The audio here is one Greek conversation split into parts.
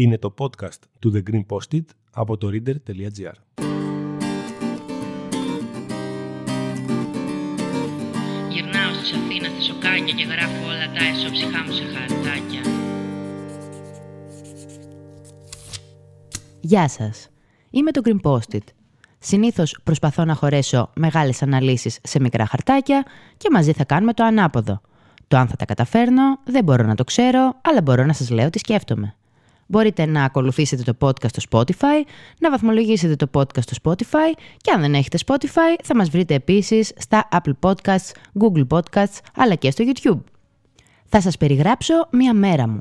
Είναι το podcast του The Green Post-it από το reader.gr. Γυρνάω στις Αθήνα στη σοκάκια και γράφω όλα τα εσώψυχά μου σε χαρτάκια. Γεια σας. Είμαι το Green Post-it. Συνήθως προσπαθώ να χωρέσω μεγάλες αναλύσεις σε μικρά χαρτάκια και μαζί θα κάνουμε το ανάποδο. Το αν θα τα καταφέρνω δεν μπορώ να το ξέρω, αλλά μπορώ να σας λέω τι σκέφτομαι. Μπορείτε να ακολουθήσετε το podcast στο Spotify, να βαθμολογήσετε το podcast στο Spotify και αν δεν έχετε Spotify θα μας βρείτε επίσης στα Apple Podcasts, Google Podcasts αλλά και στο YouTube. Θα σας περιγράψω μία μέρα μου.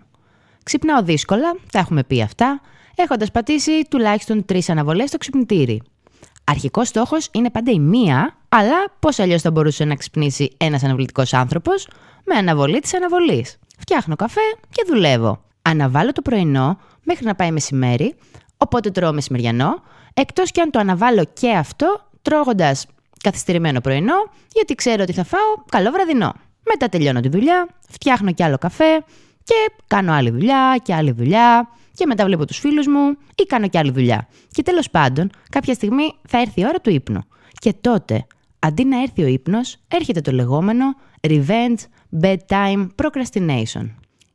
Ξυπνάω δύσκολα, τα έχουμε πει αυτά, έχοντας πατήσει τουλάχιστον τρεις αναβολές στο ξυπνητήρι. Αρχικός στόχος είναι πάντα η μία, αλλά πώς αλλιώς θα μπορούσε να ξυπνήσει ένας αναβλητικός άνθρωπος; Με αναβολή της αναβολής. Φτιάχνω καφέ και δουλεύω. Αναβάλω το πρωινό μέχρι να πάει μεσημέρι, οπότε τρώω μεσημεριανό, εκτός και αν το αναβάλω και αυτό τρώγοντας καθυστερημένο πρωινό, γιατί ξέρω ότι θα φάω καλό βραδινό. Μετά τελειώνω τη δουλειά, φτιάχνω κι άλλο καφέ και κάνω άλλη δουλειά και άλλη δουλειά και μετά βλέπω τους φίλους μου ή κάνω κι άλλη δουλειά. Και τέλος πάντων, κάποια στιγμή θα έρθει η ώρα του ύπνου. Και τότε, αντί να έρθει ο ύπνος, έρχεται το λεγόμενο revenge bedtime procrastination.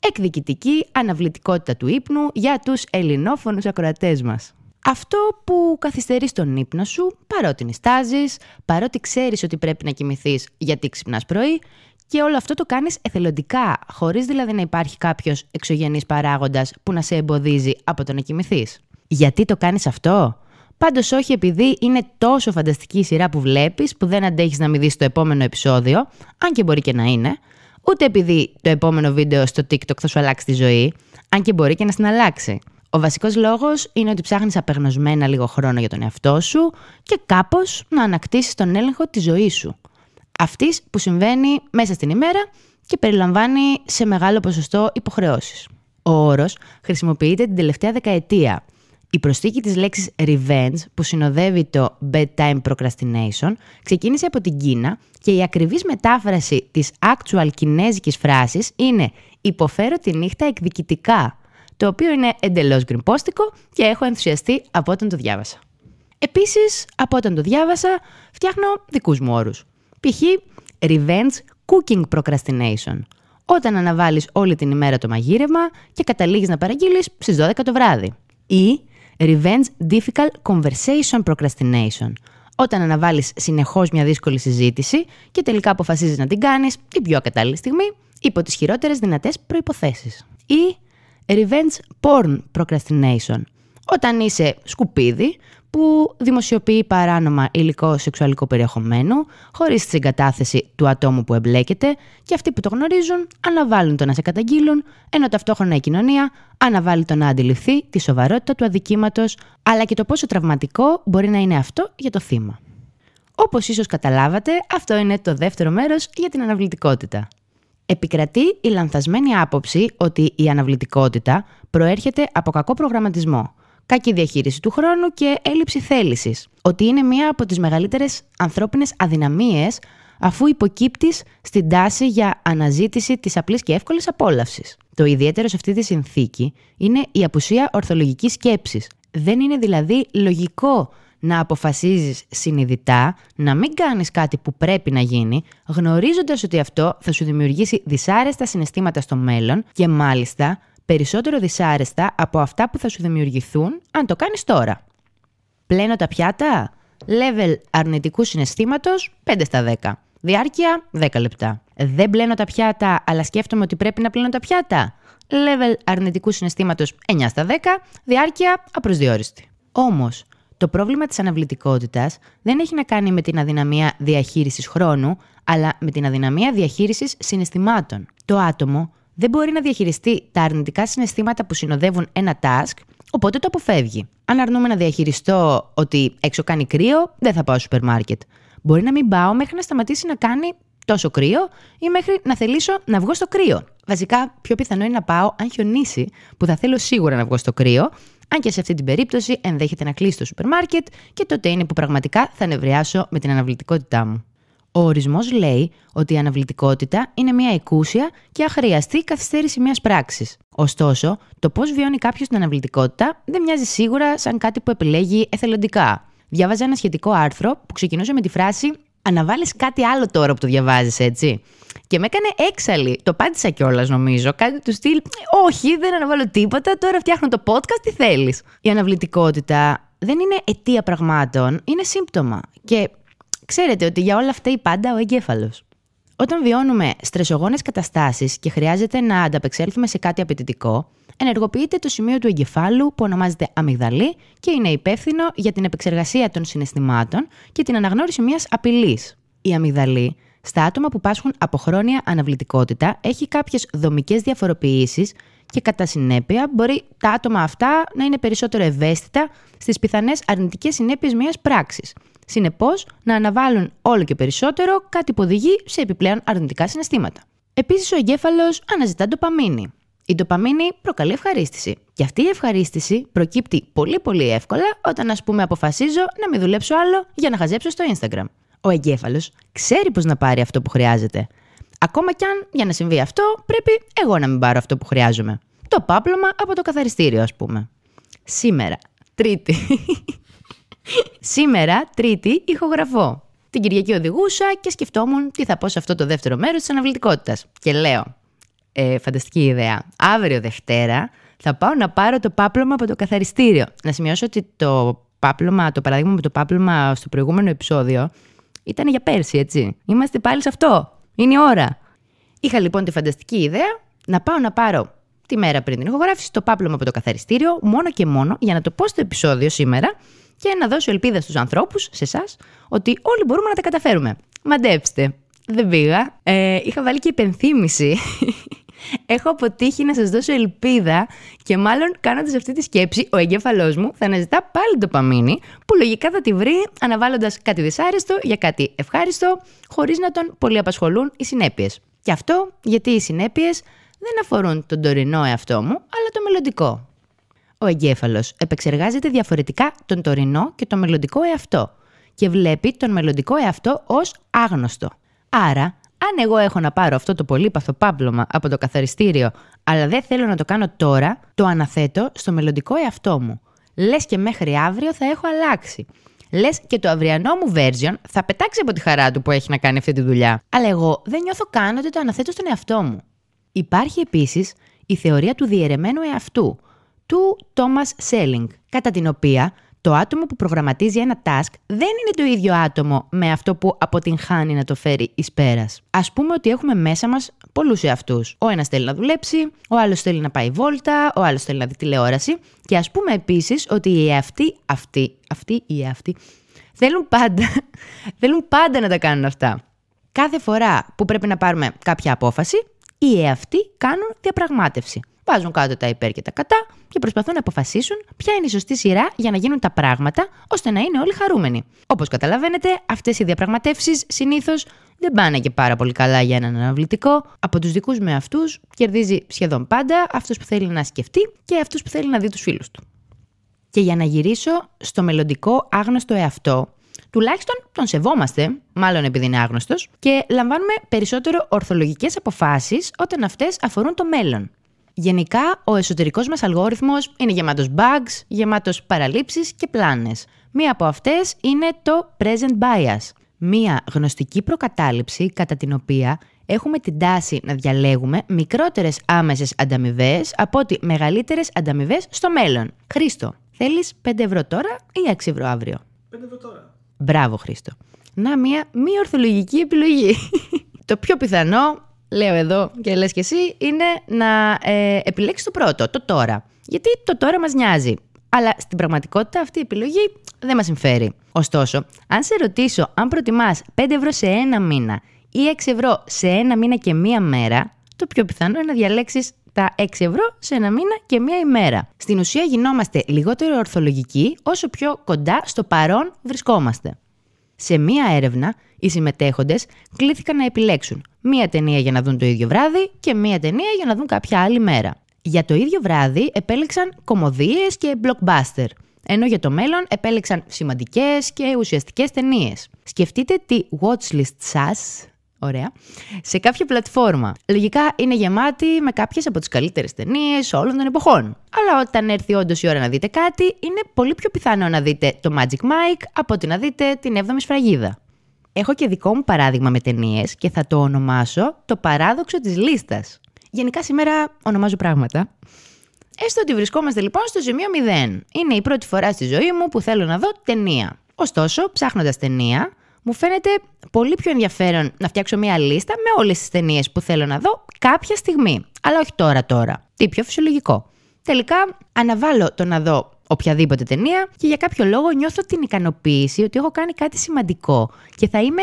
Εκδικητική αναβλητικότητα του ύπνου για τους ελληνόφωνους ακροατές μας. Αυτό που καθυστερεί τον ύπνο σου, παρότι νιστάζεις, παρότι ξέρεις ότι πρέπει να κοιμηθείς γιατί ξυπνάς πρωί και όλο αυτό το κάνεις εθελοντικά, χωρίς δηλαδή να υπάρχει κάποιος εξωγενής παράγοντας που να σε εμποδίζει από το να κοιμηθείς. Γιατί το κάνεις αυτό; Πάντως όχι επειδή είναι τόσο φανταστική η σειρά που βλέπεις που δεν αντέχεις να μην δεις το επόμενο επεισόδιο, αν και μπορεί και να είναι, ούτε επειδή το επόμενο βίντεο στο TikTok θα σου αλλάξει τη ζωή, αν και μπορεί και να στην αλλάξει. Ο βασικός λόγος είναι ότι ψάχνεις απεγνωσμένα λίγο χρόνο για τον εαυτό σου και κάπως να ανακτήσεις τον έλεγχο της ζωής σου αυτής που συμβαίνει μέσα στην ημέρα και περιλαμβάνει σε μεγάλο ποσοστό υποχρεώσεις. Ο όρος χρησιμοποιείται την τελευταία δεκαετία. Η προσθήκη της λέξης revenge που συνοδεύει το bedtime procrastination ξεκίνησε από την Κίνα και η ακριβής μετάφραση της actual κινέζικης φράσης είναι «υποφέρω τη νύχτα εκδικητικά», το οποίο είναι εντελώς γκριμπόστικο και έχω ενθουσιαστεί από όταν το διάβασα. Επίσης, από όταν το διάβασα, φτιάχνω δικούς μου όρους. Π.χ. Revenge Cooking Procrastination. Όταν αναβάλεις όλη την ημέρα το μαγείρεμα και καταλήγεις να παραγγείλεις στις 12 το βράδυ. Ή Revenge Difficult Conversation Procrastination. Όταν αναβάλεις συνεχώς μια δύσκολη συζήτηση και τελικά αποφασίζεις να την κάνεις την πιο κατάλληλη στιγμή υπό τις χειρότερες δυνατές προϋποθέσεις. Ή Revenge Porn Procrastination. Όταν είσαι σκουπίδι που δημοσιοποιεί παράνομα υλικό σεξουαλικό περιεχομένο, χωρίς τη συγκατάθεση του ατόμου που εμπλέκεται, και αυτοί που το γνωρίζουν αναβάλουν το να σε καταγγείλουν, ενώ ταυτόχρονα η κοινωνία αναβάλει το να αντιληφθεί τη σοβαρότητα του αδικήματος, αλλά και το πόσο τραυματικό μπορεί να είναι αυτό για το θύμα. Όπως ίσως καταλάβατε, αυτό είναι το δεύτερο μέρος για την αναβλητικότητα. Επικρατεί η λανθασμένη άποψη ότι η αναβλητικότητα προέρχεται από κακό προγραμματισμό κακή διαχείριση του χρόνου και έλλειψη θέλησης. Ότι είναι μία από τις μεγαλύτερες ανθρώπινες αδυναμίες αφού υποκύπτεις στην τάση για αναζήτηση της απλής και εύκολης απόλαυσης. Το ιδιαίτερο σε αυτή τη συνθήκη είναι η απουσία ορθολογικής σκέψης. Δεν είναι δηλαδή λογικό να αποφασίζεις συνειδητά να μην κάνεις κάτι που πρέπει να γίνει, γνωρίζοντας ότι αυτό θα σου δημιουργήσει δυσάρεστα συναισθήματα στο μέλλον και μάλιστα περισσότερο δυσάρεστα από αυτά που θα σου δημιουργηθούν αν το κάνεις τώρα. Πλένω τα πιάτα. Level αρνητικού συναισθήματος 5 στα 10. Διάρκεια 10 λεπτά. Δεν πλένω τα πιάτα, αλλά σκέφτομαι ότι πρέπει να πλένω τα πιάτα. Level αρνητικού συναισθήματος 9 στα 10. Διάρκεια απροσδιόριστη. Όμως, το πρόβλημα της αναβλητικότητας δεν έχει να κάνει με την αδυναμία διαχείρισης χρόνου, αλλά με την αδυναμία διαχείρισης συναισθημάτων. Το άτομο δεν μπορεί να διαχειριστεί τα αρνητικά συναισθήματα που συνοδεύουν ένα task, οπότε το αποφεύγει. Αν αρνούμε να διαχειριστώ ότι έξω κάνει κρύο, δεν θα πάω στο σούπερ μάρκετ. Μπορεί να μην πάω μέχρι να σταματήσει να κάνει τόσο κρύο ή μέχρι να θελήσω να βγω στο κρύο. Βασικά, πιο πιθανό είναι να πάω αν χιονίσει, που θα θέλω σίγουρα να βγω στο κρύο, αν και σε αυτή την περίπτωση ενδέχεται να κλείσει το σούπερ μάρκετ και τότε είναι που πραγματικά θα νευριάσω με την αναβλητικότητά μου. Ο ορισμός λέει ότι η αναβλητικότητα είναι μια εκούσια και αχρίαστη καθυστέρηση μιας πράξης. Ωστόσο, το πώς βιώνει κάποιος την αναβλητικότητα δεν μοιάζει σίγουρα σαν κάτι που επιλέγει εθελοντικά. Διάβαζα ένα σχετικό άρθρο που ξεκινούσε με τη φράση Αναβάλει κάτι άλλο τώρα που το διαβάζεις, έτσι. Και με έκανε έξαλλη. Το πάτησα κιόλας, νομίζω. Κάτι του στυλ. Όχι, δεν αναβάλω τίποτα. Τώρα φτιάχνω το podcast. Τι θέλεις. Η αναβλητικότητα δεν είναι αιτία πραγμάτων, είναι σύμπτωμα. Και ξέρετε ότι για όλα αυτά η πάντα ο εγκέφαλος. Όταν βιώνουμε στρεσογόνες καταστάσεις και χρειάζεται να ανταπεξέλθουμε σε κάτι απαιτητικό, ενεργοποιείται το σημείο του εγκεφάλου που ονομάζεται αμυγδαλή και είναι υπεύθυνο για την επεξεργασία των συναισθημάτων και την αναγνώριση μιας απειλής. Η αμυγδαλή, στα άτομα που πάσχουν από χρόνια αναβλητικότητα, έχει κάποιες δομικές διαφοροποιήσεις και κατά συνέπεια μπορεί τα άτομα αυτά να είναι περισσότερο ευαίσθητα στις πιθανές αρνητικές συνέπειες μιας πράξης. Συνεπώς, να αναβάλουν όλο και περισσότερο κάτι που οδηγεί σε επιπλέον αρνητικά συναισθήματα. Επίσης, ο εγκέφαλος αναζητά ντοπαμίνη. Η ντοπαμίνη προκαλεί ευχαρίστηση. Και αυτή η ευχαρίστηση προκύπτει πολύ πολύ εύκολα όταν, ας πούμε, αποφασίζω να μην δουλέψω άλλο για να χαζέψω στο Instagram. Ο εγκέφαλος ξέρει πώς να πάρει αυτό που χρειάζεται. Ακόμα κι αν για να συμβεί αυτό, πρέπει εγώ να μην πάρω αυτό που χρειάζομαι. Το πάπλωμα από το καθαριστήριο, ας πούμε. Σήμερα, Τρίτη. Σήμερα, Τρίτη, ηχογραφώ. Την Κυριακή οδηγούσα και σκεφτόμουν τι θα πω σε αυτό το δεύτερο μέρος της αναβλητικότητας. Και λέω, ε, φανταστική ιδέα. Αύριο Δευτέρα θα πάω να πάρω το πάπλωμα από το καθαριστήριο. Να σημειώσω ότι το πάπλωμα, το παράδειγμα με το πάπλωμα στο προηγούμενο επεισόδιο ήταν για πέρσι, έτσι. Είμαστε πάλι σε αυτό. Είναι η ώρα. Είχα λοιπόν τη φανταστική ιδέα να πάω να πάρω τη μέρα πριν την ηχογράφηση το πάπλωμα από το καθαριστήριο, μόνο και μόνο για να το πω στο επεισόδιο σήμερα και να δώσω ελπίδα στους ανθρώπους, σε εσάς, ότι όλοι μπορούμε να τα καταφέρουμε. Μαντέψτε. Δεν πήγα. Ε, είχα βάλει και υπενθύμηση έχω αποτύχει να σας δώσω ελπίδα και μάλλον κάνοντας αυτή τη σκέψη, ο εγκέφαλός μου θα αναζητά πάλι το παμίνι, που λογικά θα τη βρει αναβάλλοντας κάτι δυσάρεστο για κάτι ευχάριστο, χωρίς να τον πολύ απασχολούν οι συνέπειες. Και αυτό γιατί οι συνέπειες δεν αφορούν τον τωρινό εαυτό μου, αλλά το μελλοντικό. Ο εγκέφαλος επεξεργάζεται διαφορετικά τον τωρινό και το μελλοντικό εαυτό και βλέπει τον μελλοντικό εαυτό ως άγνωστο. Άρα, αν εγώ έχω να πάρω αυτό το πολύπαθο πάπλωμα από το καθαριστήριο, αλλά δεν θέλω να το κάνω τώρα, το αναθέτω στο μελλοντικό εαυτό μου. Λες και μέχρι αύριο θα έχω αλλάξει. Λες και το αυριανό μου version θα πετάξει από τη χαρά του που έχει να κάνει αυτή τη δουλειά. Αλλά εγώ δεν νιώθω καν ότι το αναθέτω στον εαυτό μου. Υπάρχει επίσης η θεωρία του διαιρεμένου εαυτού, του Thomas Selling, κατά την οποία το άτομο που προγραμματίζει ένα task δεν είναι το ίδιο άτομο με αυτό που αποτυγχάνει να το φέρει εις πέρας. Α πούμε ότι έχουμε μέσα μας πολλούς εαυτούς. Ο ένας θέλει να δουλέψει, ο άλλος θέλει να πάει βόλτα, ο άλλος θέλει να δει τηλεόραση. Και ας πούμε επίσης ότι οι εαυτοί αυτοί, αυτοί οι εαυτοί, θέλουν πάντα, θέλουν πάντα να τα κάνουν αυτά. Κάθε φορά που πρέπει να πάρουμε κάποια απόφαση, οι εαυτοί κάνουν διαπραγμάτευση βάζουν κάτω τα υπέρ και τα κατά και προσπαθούν να αποφασίσουν ποια είναι η σωστή σειρά για να γίνουν τα πράγματα ώστε να είναι όλοι χαρούμενοι. Όπως καταλαβαίνετε, αυτές οι διαπραγματεύσεις συνήθως δεν πάνε και πάρα πολύ καλά για έναν αναβλητικό. Από τους δικούς με αυτού κερδίζει σχεδόν πάντα αυτός που θέλει να σκεφτεί και αυτό που θέλει να δει τους φίλους του. Και για να γυρίσω στο μελλοντικό άγνωστο εαυτό, τουλάχιστον τον σεβόμαστε, μάλλον επειδή είναι άγνωστος, και λαμβάνουμε περισσότερο ορθολογικές αποφάσεις όταν αυτές αφορούν το μέλλον. Γενικά, ο εσωτερικός μας αλγόριθμος είναι γεμάτος bugs, γεμάτος παραλήψεις και πλάνες. Μία από αυτές είναι το present bias, μία γνωστική προκατάληψη κατά την οποία έχουμε την τάση να διαλέγουμε μικρότερες άμεσες ανταμοιβές από ότι μεγαλύτερες ανταμοιβές στο μέλλον. Χρήστο, θέλεις 5 ευρώ τώρα ή 6 ευρώ αύριο; 5 ευρώ τώρα. Μπράβο Χρήστο. Να, μία μη ορθολογική επιλογή. το πιο πιθανό λέω εδώ και λες και εσύ, είναι να ε, επιλέξεις το πρώτο, το τώρα. Γιατί το τώρα μας νοιάζει. Αλλά στην πραγματικότητα αυτή η επιλογή δεν μας συμφέρει. Ωστόσο, αν σε ρωτήσω αν προτιμάς 5 ευρώ σε ένα μήνα ή 6 ευρώ σε ένα μήνα και μία μέρα, το πιο πιθανό είναι να διαλέξεις τα 6 ευρώ σε ένα μήνα και μία ημέρα. Στην ουσία γινόμαστε λιγότερο ορθολογικοί όσο πιο κοντά στο παρόν βρισκόμαστε. Σε μία έρευνα, οι συμμετέχοντες κλήθηκαν να επιλέξουν μία ταινία για να δουν το ίδιο βράδυ και μία ταινία για να δουν κάποια άλλη μέρα. Για το ίδιο βράδυ επέλεξαν κομμωδίες και blockbuster. ενώ για το μέλλον επέλεξαν σημαντικές και ουσιαστικές ταινίες. Σκεφτείτε τι watchlist σας Ωραία. Σε κάποια πλατφόρμα. Λογικά είναι γεμάτη με κάποιες από τις καλύτερες ταινίες όλων των εποχών. Αλλά όταν έρθει όντως η ώρα να δείτε κάτι, είναι πολύ πιο πιθανό να δείτε το Magic Mike από ότι να δείτε την 7η σφραγίδα. Έχω και δικό μου παράδειγμα με ταινίες και θα το ονομάσω το παράδοξο της λίστας. Γενικά σήμερα ονομάζω πράγματα. Έστω ότι βρισκόμαστε λοιπόν στο σημείο 0. Είναι η πρώτη φορά στη ζωή μου που θέλω να δω ταινία. Ωστόσο, ψάχνοντας ταινία, μου φαίνεται πολύ πιο ενδιαφέρον να φτιάξω μια λίστα με όλες τις ταινίες που θέλω να δω κάποια στιγμή. Αλλά όχι τώρα τώρα. Τι πιο φυσιολογικό. Τελικά αναβάλω το να δω οποιαδήποτε ταινία και για κάποιο λόγο νιώθω την ικανοποίηση ότι έχω κάνει κάτι σημαντικό και θα είμαι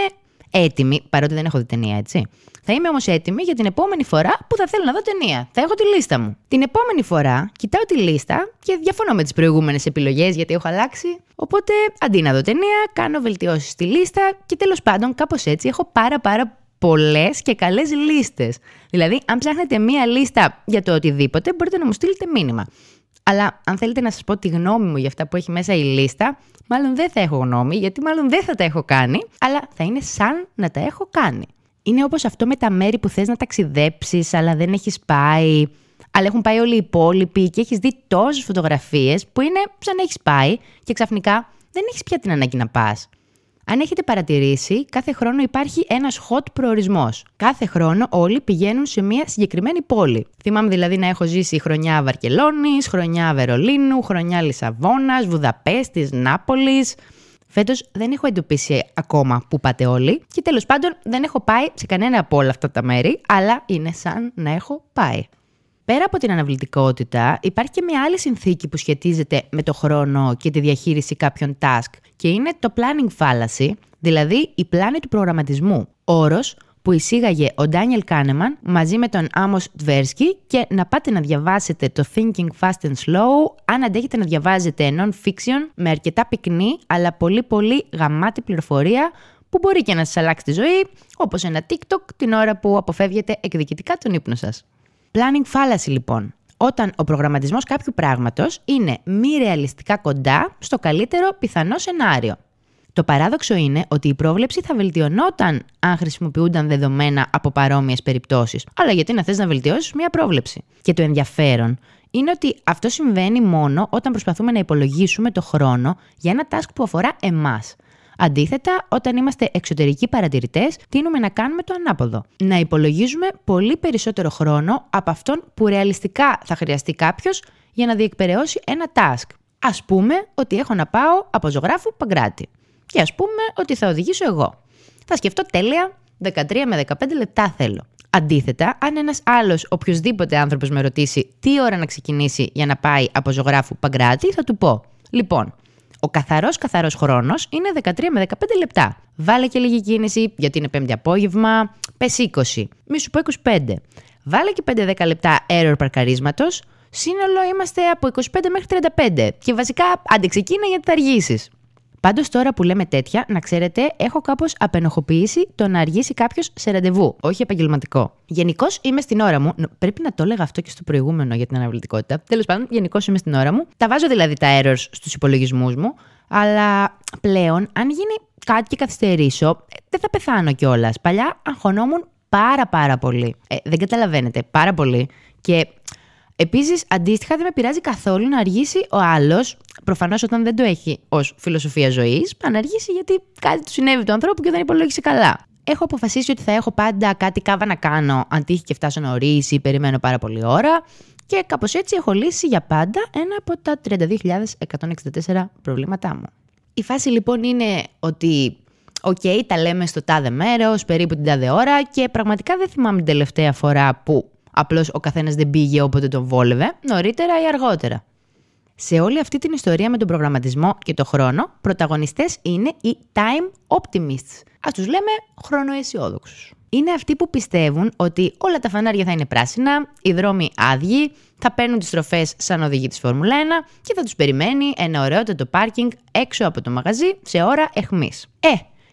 έτοιμη, παρότι δεν έχω δει ταινία, έτσι. Θα είμαι όμως έτοιμη για την επόμενη φορά που θα θέλω να δω ταινία. Θα έχω τη λίστα μου. Την επόμενη φορά κοιτάω τη λίστα και διαφωνώ με τις προηγούμενες επιλογές γιατί έχω αλλάξει. Οπότε αντί να δω ταινία, κάνω βελτιώσεις στη λίστα και τέλος πάντων κάπως έτσι έχω πάρα πάρα πολλές και καλές λίστες. Δηλαδή, αν ψάχνετε μία λίστα για το οτιδήποτε, μπορείτε να μου στείλετε μήνυμα. Αλλά αν θέλετε να σας πω τη γνώμη μου για αυτά που έχει μέσα η λίστα, μάλλον δεν θα έχω γνώμη, γιατί μάλλον δεν θα τα έχω κάνει, αλλά θα είναι σαν να τα έχω κάνει. Είναι όπως αυτό με τα μέρη που θες να ταξιδέψεις, αλλά δεν έχεις πάει, αλλά έχουν πάει όλοι οι υπόλοιποι και έχεις δει τόσες φωτογραφίες που είναι σαν να έχεις πάει και ξαφνικά δεν έχεις πια την ανάγκη να πας. Αν έχετε παρατηρήσει, κάθε χρόνο υπάρχει ένας hot προορισμός. Κάθε χρόνο όλοι πηγαίνουν σε μια συγκεκριμένη πόλη. Θυμάμαι δηλαδή να έχω ζήσει χρονιά Βαρκελόνης, χρονιά Βερολίνου, χρονιά Λισαβόνας, Βουδαπέστης, Νάπολης. Φέτος δεν έχω εντοπίσει ακόμα που πάτε όλοι και τέλος πάντων δεν έχω πάει σε κανένα από όλα αυτά τα μέρη, αλλά είναι σαν να έχω πάει. Πέρα από την αναβλητικότητα, υπάρχει και μια άλλη συνθήκη που σχετίζεται με το χρόνο και τη διαχείριση κάποιων task και είναι το planning fallacy, δηλαδή η πλάνη του προγραμματισμού. Όρος που εισήγαγε ο Ντάνιελ Κάνεμαν μαζί με τον Άμος Τβέρσκι και να πάτε να διαβάσετε το Thinking Fast and Slow αν αντέχετε να διαβάζετε non-fiction με αρκετά πυκνή αλλά πολύ πολύ γαμάτη πληροφορία που μπορεί και να σας αλλάξει τη ζωή, όπως ένα TikTok την ώρα που αποφεύγετε εκδικητικά τον ύπνο σας. Planning fallacy λοιπόν. Όταν ο προγραμματισμός κάποιου πράγματος είναι μη ρεαλιστικά κοντά στο καλύτερο πιθανό σενάριο. Το παράδοξο είναι ότι η πρόβλεψη θα βελτιωνόταν αν χρησιμοποιούνταν δεδομένα από παρόμοιες περιπτώσεις. Αλλά γιατί να θες να βελτιώσεις μια πρόβλεψη; Και το ενδιαφέρον είναι ότι αυτό συμβαίνει μόνο όταν προσπαθούμε να υπολογίσουμε το χρόνο για ένα task που αφορά εμάς. Αντίθετα, όταν είμαστε εξωτερικοί παρατηρητές, τείνουμε να κάνουμε το ανάποδο. Να υπολογίζουμε πολύ περισσότερο χρόνο από αυτόν που ρεαλιστικά θα χρειαστεί κάποιος για να διεκπαιρεώσει ένα task. Α πούμε ότι έχω να πάω από ζωγράφου Παγκράτη και ας πούμε ότι θα οδηγήσω εγώ. Θα σκεφτώ τέλεια 13 με 15 λεπτά θέλω. Αντίθετα, αν ένας άλλος οποιοδήποτε άνθρωπος με ρωτήσει τι ώρα να ξεκινήσει για να πάει από ζωγράφου Παγκράτη, θα του πω: Λοιπόν, ο καθαρός καθαρός χρόνος είναι 13 με 15 λεπτά. Βάλε και λίγη κίνηση, γιατί είναι πέμπτη απόγευμα. Πες 20. Μη σου πω 25. Βάλε και 5-10 λεπτά error παρκαρίσματος. Σύνολο είμαστε από 25 μέχρι 35. Και βασικά, αντεξεκίνα γιατί θα αργήσεις. Πάντως τώρα που λέμε τέτοια, να ξέρετε, έχω κάπως απενοχοποιήσει το να αργήσει κάποιος σε ραντεβού, όχι επαγγελματικό. Γενικώς είμαι στην ώρα μου. Πρέπει να το έλεγα αυτό και στο προηγούμενο για την αναβλητικότητα. Τέλος πάντων, γενικώς είμαι στην ώρα μου. Τα βάζω δηλαδή τα errors στους υπολογισμούς μου, αλλά πλέον, αν γίνει κάτι και καθυστερήσω, δεν θα πεθάνω κιόλας. Παλιά αγχωνόμουν πάρα πάρα πολύ. Ε, δεν καταλαβαίνετε, πάρα πολύ. Και Επίσης, αντίστοιχα, δεν με πειράζει καθόλου να αργήσει ο άλλος, προφανώς όταν δεν το έχει ως φιλοσοφία ζωής, να αργήσει γιατί κάτι του συνέβη του ανθρώπου και δεν υπολόγισε καλά. Έχω αποφασίσει ότι θα έχω πάντα κάτι κάβα να κάνω, αν τύχει και φτάσω νωρίς ή περιμένω πάρα πολύ ώρα. Και κάπως έτσι έχω λύσει για πάντα ένα από τα 32.164 προβλήματά μου. Η φάση λοιπόν είναι ότι OK, okay, τα λέμε στο τάδε μέρος, περίπου την τάδε ώρα και πραγματικά δεν θυμάμαι την τελευταία φορά που Απλώς ο καθένας δεν πήγε όποτε τον βόλευε, νωρίτερα ή αργότερα. Σε όλη αυτή την ιστορία με τον προγραμματισμό και το χρόνο, πρωταγωνιστές είναι οι time optimists. Ας τους λέμε χρονοαισιόδοξους. Είναι αυτοί που πιστεύουν ότι όλα τα φανάρια θα είναι πράσινα, οι δρόμοι άδειοι, θα παίρνουν τις στροφές σαν οδηγοί της Φόρμουλα 1 και θα τους περιμένει ένα ωραιότατο πάρκινγκ έξω από το μαγαζί σε ώρα εχμής. Ε,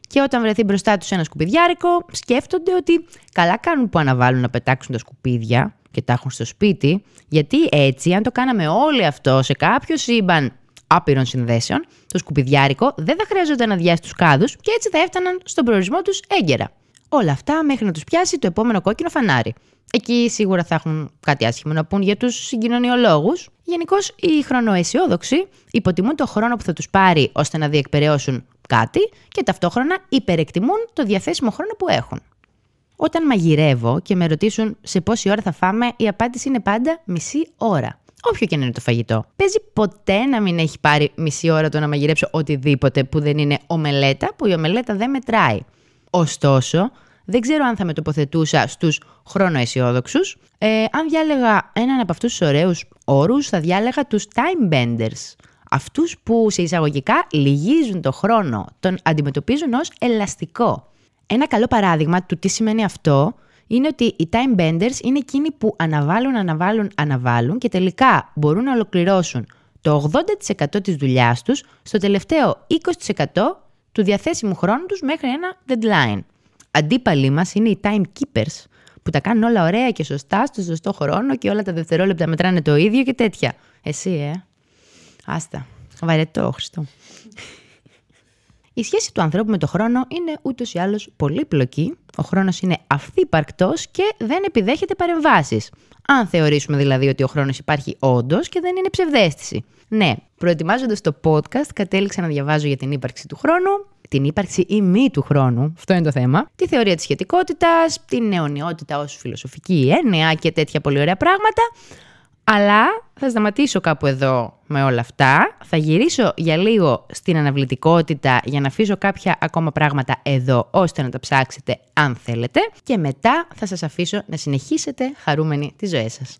και όταν βρεθεί μπροστά τους ένα σκουπιδιάρικο, σκέφτονται ότι καλά κάνουν που αναβάλουν να πετάξουν τα σκουπίδια και τα έχουν στο σπίτι, γιατί έτσι, αν το κάναμε όλοι αυτό σε κάποιο σύμπαν άπειρων συνδέσεων, το σκουπιδιάρικο δεν θα χρειαζόταν να διάσει τους κάδους και έτσι θα έφταναν στον προορισμό τους έγκαιρα. Όλα αυτά μέχρι να τους πιάσει το επόμενο κόκκινο φανάρι. Εκεί σίγουρα θα έχουν κάτι άσχημο να πούν για τους συγκοινωνιολόγους. Γενικώς, οι χρονοαισιόδοξοι υποτιμούν το χρόνο που θα τους πάρει ώστε να διεκπαιρεώσουν κάτι και ταυτόχρονα υπερεκτιμούν το διαθέσιμο χρόνο που έχουν. Όταν μαγειρεύω και με ρωτήσουν σε πόση ώρα θα φάμε, η απάντηση είναι πάντα μισή ώρα. Όποιο και να είναι το φαγητό. Παίζει ποτέ να μην έχει πάρει μισή ώρα το να μαγειρέψω οτιδήποτε που δεν είναι ομελέτα, που η ομελέτα δεν μετράει. Ωστόσο, δεν ξέρω αν θα με τοποθετούσα στους χρονοαισιόδοξους. Ε, αν διάλεγα έναν από αυτούς τους ωραίους όρους, θα διάλεγα τους time benders. Αυτούς που σε εισαγωγικά λυγίζουν το χρόνο, τον αντιμετωπίζουν ως ελαστικό. Ένα καλό παράδειγμα του τι σημαίνει αυτό είναι ότι οι time benders είναι εκείνοι που αναβάλουν, αναβάλουν, αναβάλουν και τελικά μπορούν να ολοκληρώσουν το 80% της δουλειάς τους στο τελευταίο 20% του διαθέσιμου χρόνου τους μέχρι ένα deadline. Αντίπαλοι μας είναι οι timekeepers που τα κάνουν όλα ωραία και σωστά στο σωστό χρόνο και όλα τα δευτερόλεπτα μετράνε το ίδιο και τέτοια. Εσύ, ε; Άστα. Βαρετό, Χριστό. Η σχέση του ανθρώπου με το χρόνο είναι ούτως ή άλλως πολύπλοκη. Ο χρόνος είναι αυθύπαρκτος και δεν επιδέχεται παρεμβάσεις. Αν θεωρήσουμε δηλαδή ότι ο χρόνος υπάρχει όντως και δεν είναι ψευδέστηση. Ναι, προετοιμάζοντας το podcast, κατέληξα να διαβάζω για την ύπαρξη του χρόνου, την ύπαρξη ή μη του χρόνου, αυτό είναι το θέμα, τη θεωρία της σχετικότητας, την αιωνιότητα ως φιλοσοφική έννοια και τέτοια πολύ ωραία πράγματα. Αλλά θα σταματήσω κάπου εδώ με όλα αυτά. Θα γυρίσω για λίγο στην αναβλητικότητα για να αφήσω κάποια ακόμα πράγματα εδώ ώστε να τα ψάξετε αν θέλετε. Και μετά θα σας αφήσω να συνεχίσετε χαρούμενοι τις ζωές σας.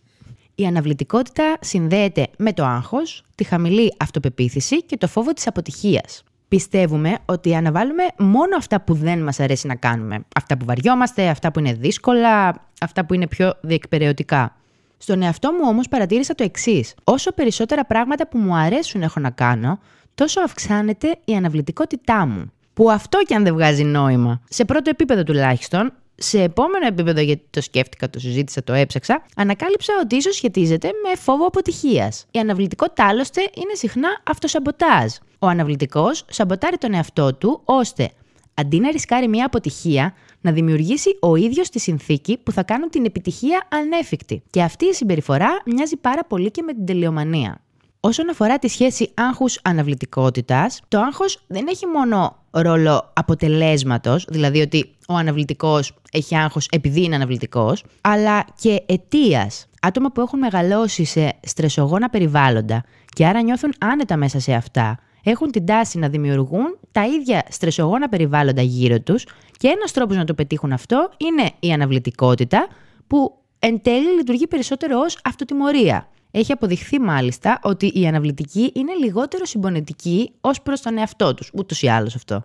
Η αναβλητικότητα συνδέεται με το άγχος, τη χαμηλή αυτοπεποίθηση και το φόβο της αποτυχίας. Πιστεύουμε ότι αναβάλουμε μόνο αυτά που δεν μας αρέσει να κάνουμε. Αυτά που βαριόμαστε, αυτά που είναι δύσκολα, αυτά που είναι πιο διεκπαιρεωτικά. Στον εαυτό μου όμως παρατήρησα το εξής. Όσο περισσότερα πράγματα που μου αρέσουν έχω να κάνω, τόσο αυξάνεται η αναβλητικότητά μου. Που αυτό και αν δεν βγάζει νόημα. Σε πρώτο επίπεδο τουλάχιστον, σε επόμενο επίπεδο, γιατί το σκέφτηκα, το συζήτησα, το έψαξα, ανακάλυψα ότι ίσως σχετίζεται με φόβο αποτυχίας. Η αναβλητικότητα άλλωστε είναι συχνά αυτοσαμποτάζ. Ο αναβλητικός σαμποτάρει τον εαυτό του ώστε αντί να ρισκάρει μια αποτυχία, να δημιουργήσει ο ίδιος τη συνθήκη που θα κάνουν την επιτυχία ανέφικτη. Και αυτή η συμπεριφορά μοιάζει πάρα πολύ και με την τελειομανία. Όσον αφορά τη σχέση άγχους αναβλητικότητας, το άγχος δεν έχει μόνο ρόλο αποτελέσματος, δηλαδή ότι ο αναβλητικός έχει άγχος επειδή είναι αναβλητικός, αλλά και αιτίας. Άτομα που έχουν μεγαλώσει σε στρεσογόνα περιβάλλοντα και άρα νιώθουν άνετα μέσα σε αυτά, έχουν την τάση να δημιουργούν τα ίδια στρεσογόνα περιβάλλοντα γύρω τους και ένας τρόπος να το πετύχουν αυτό είναι η αναβλητικότητα που εν τέλει λειτουργεί περισσότερο ως αυτοτιμωρία. Έχει αποδειχθεί μάλιστα ότι οι αναβλητικοί είναι λιγότερο συμπονετικοί ως προς τον εαυτό τους, ούτως ή άλλως αυτό.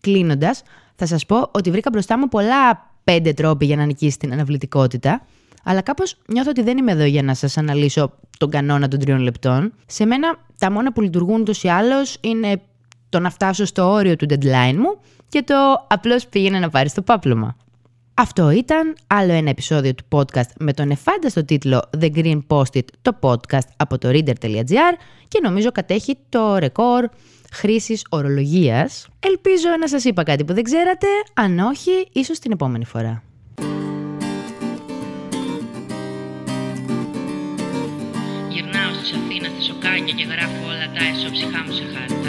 Κλείνοντας, θα σας πω ότι βρήκα μπροστά μου πολλά πέντε τρόποι για να νικήσει την αναβλητικότητα, αλλά κάπως νιώθω ότι δεν είμαι εδώ για να σας αναλύσω τον κανόνα των τριών λεπτών. Σε μένα τα μόνα που λειτουργούν ούτως ή άλλως είναι το να φτάσω στο όριο του deadline μου και το απλώς πήγαινε να πάρεις το πάπλωμα. Αυτό ήταν άλλο ένα επεισόδιο του podcast με τον εφάνταστο τίτλο The Green Post-it, το podcast από το reader.gr και νομίζω κατέχει το ρεκόρ χρήσης ορολογίας. Ελπίζω να σας είπα κάτι που δεν ξέρατε, αν όχι, ίσως την επόμενη φορά. Αθήνα στα σοκάκια και γράφω όλα τα εσωψυχά μου σε χαρτάκια.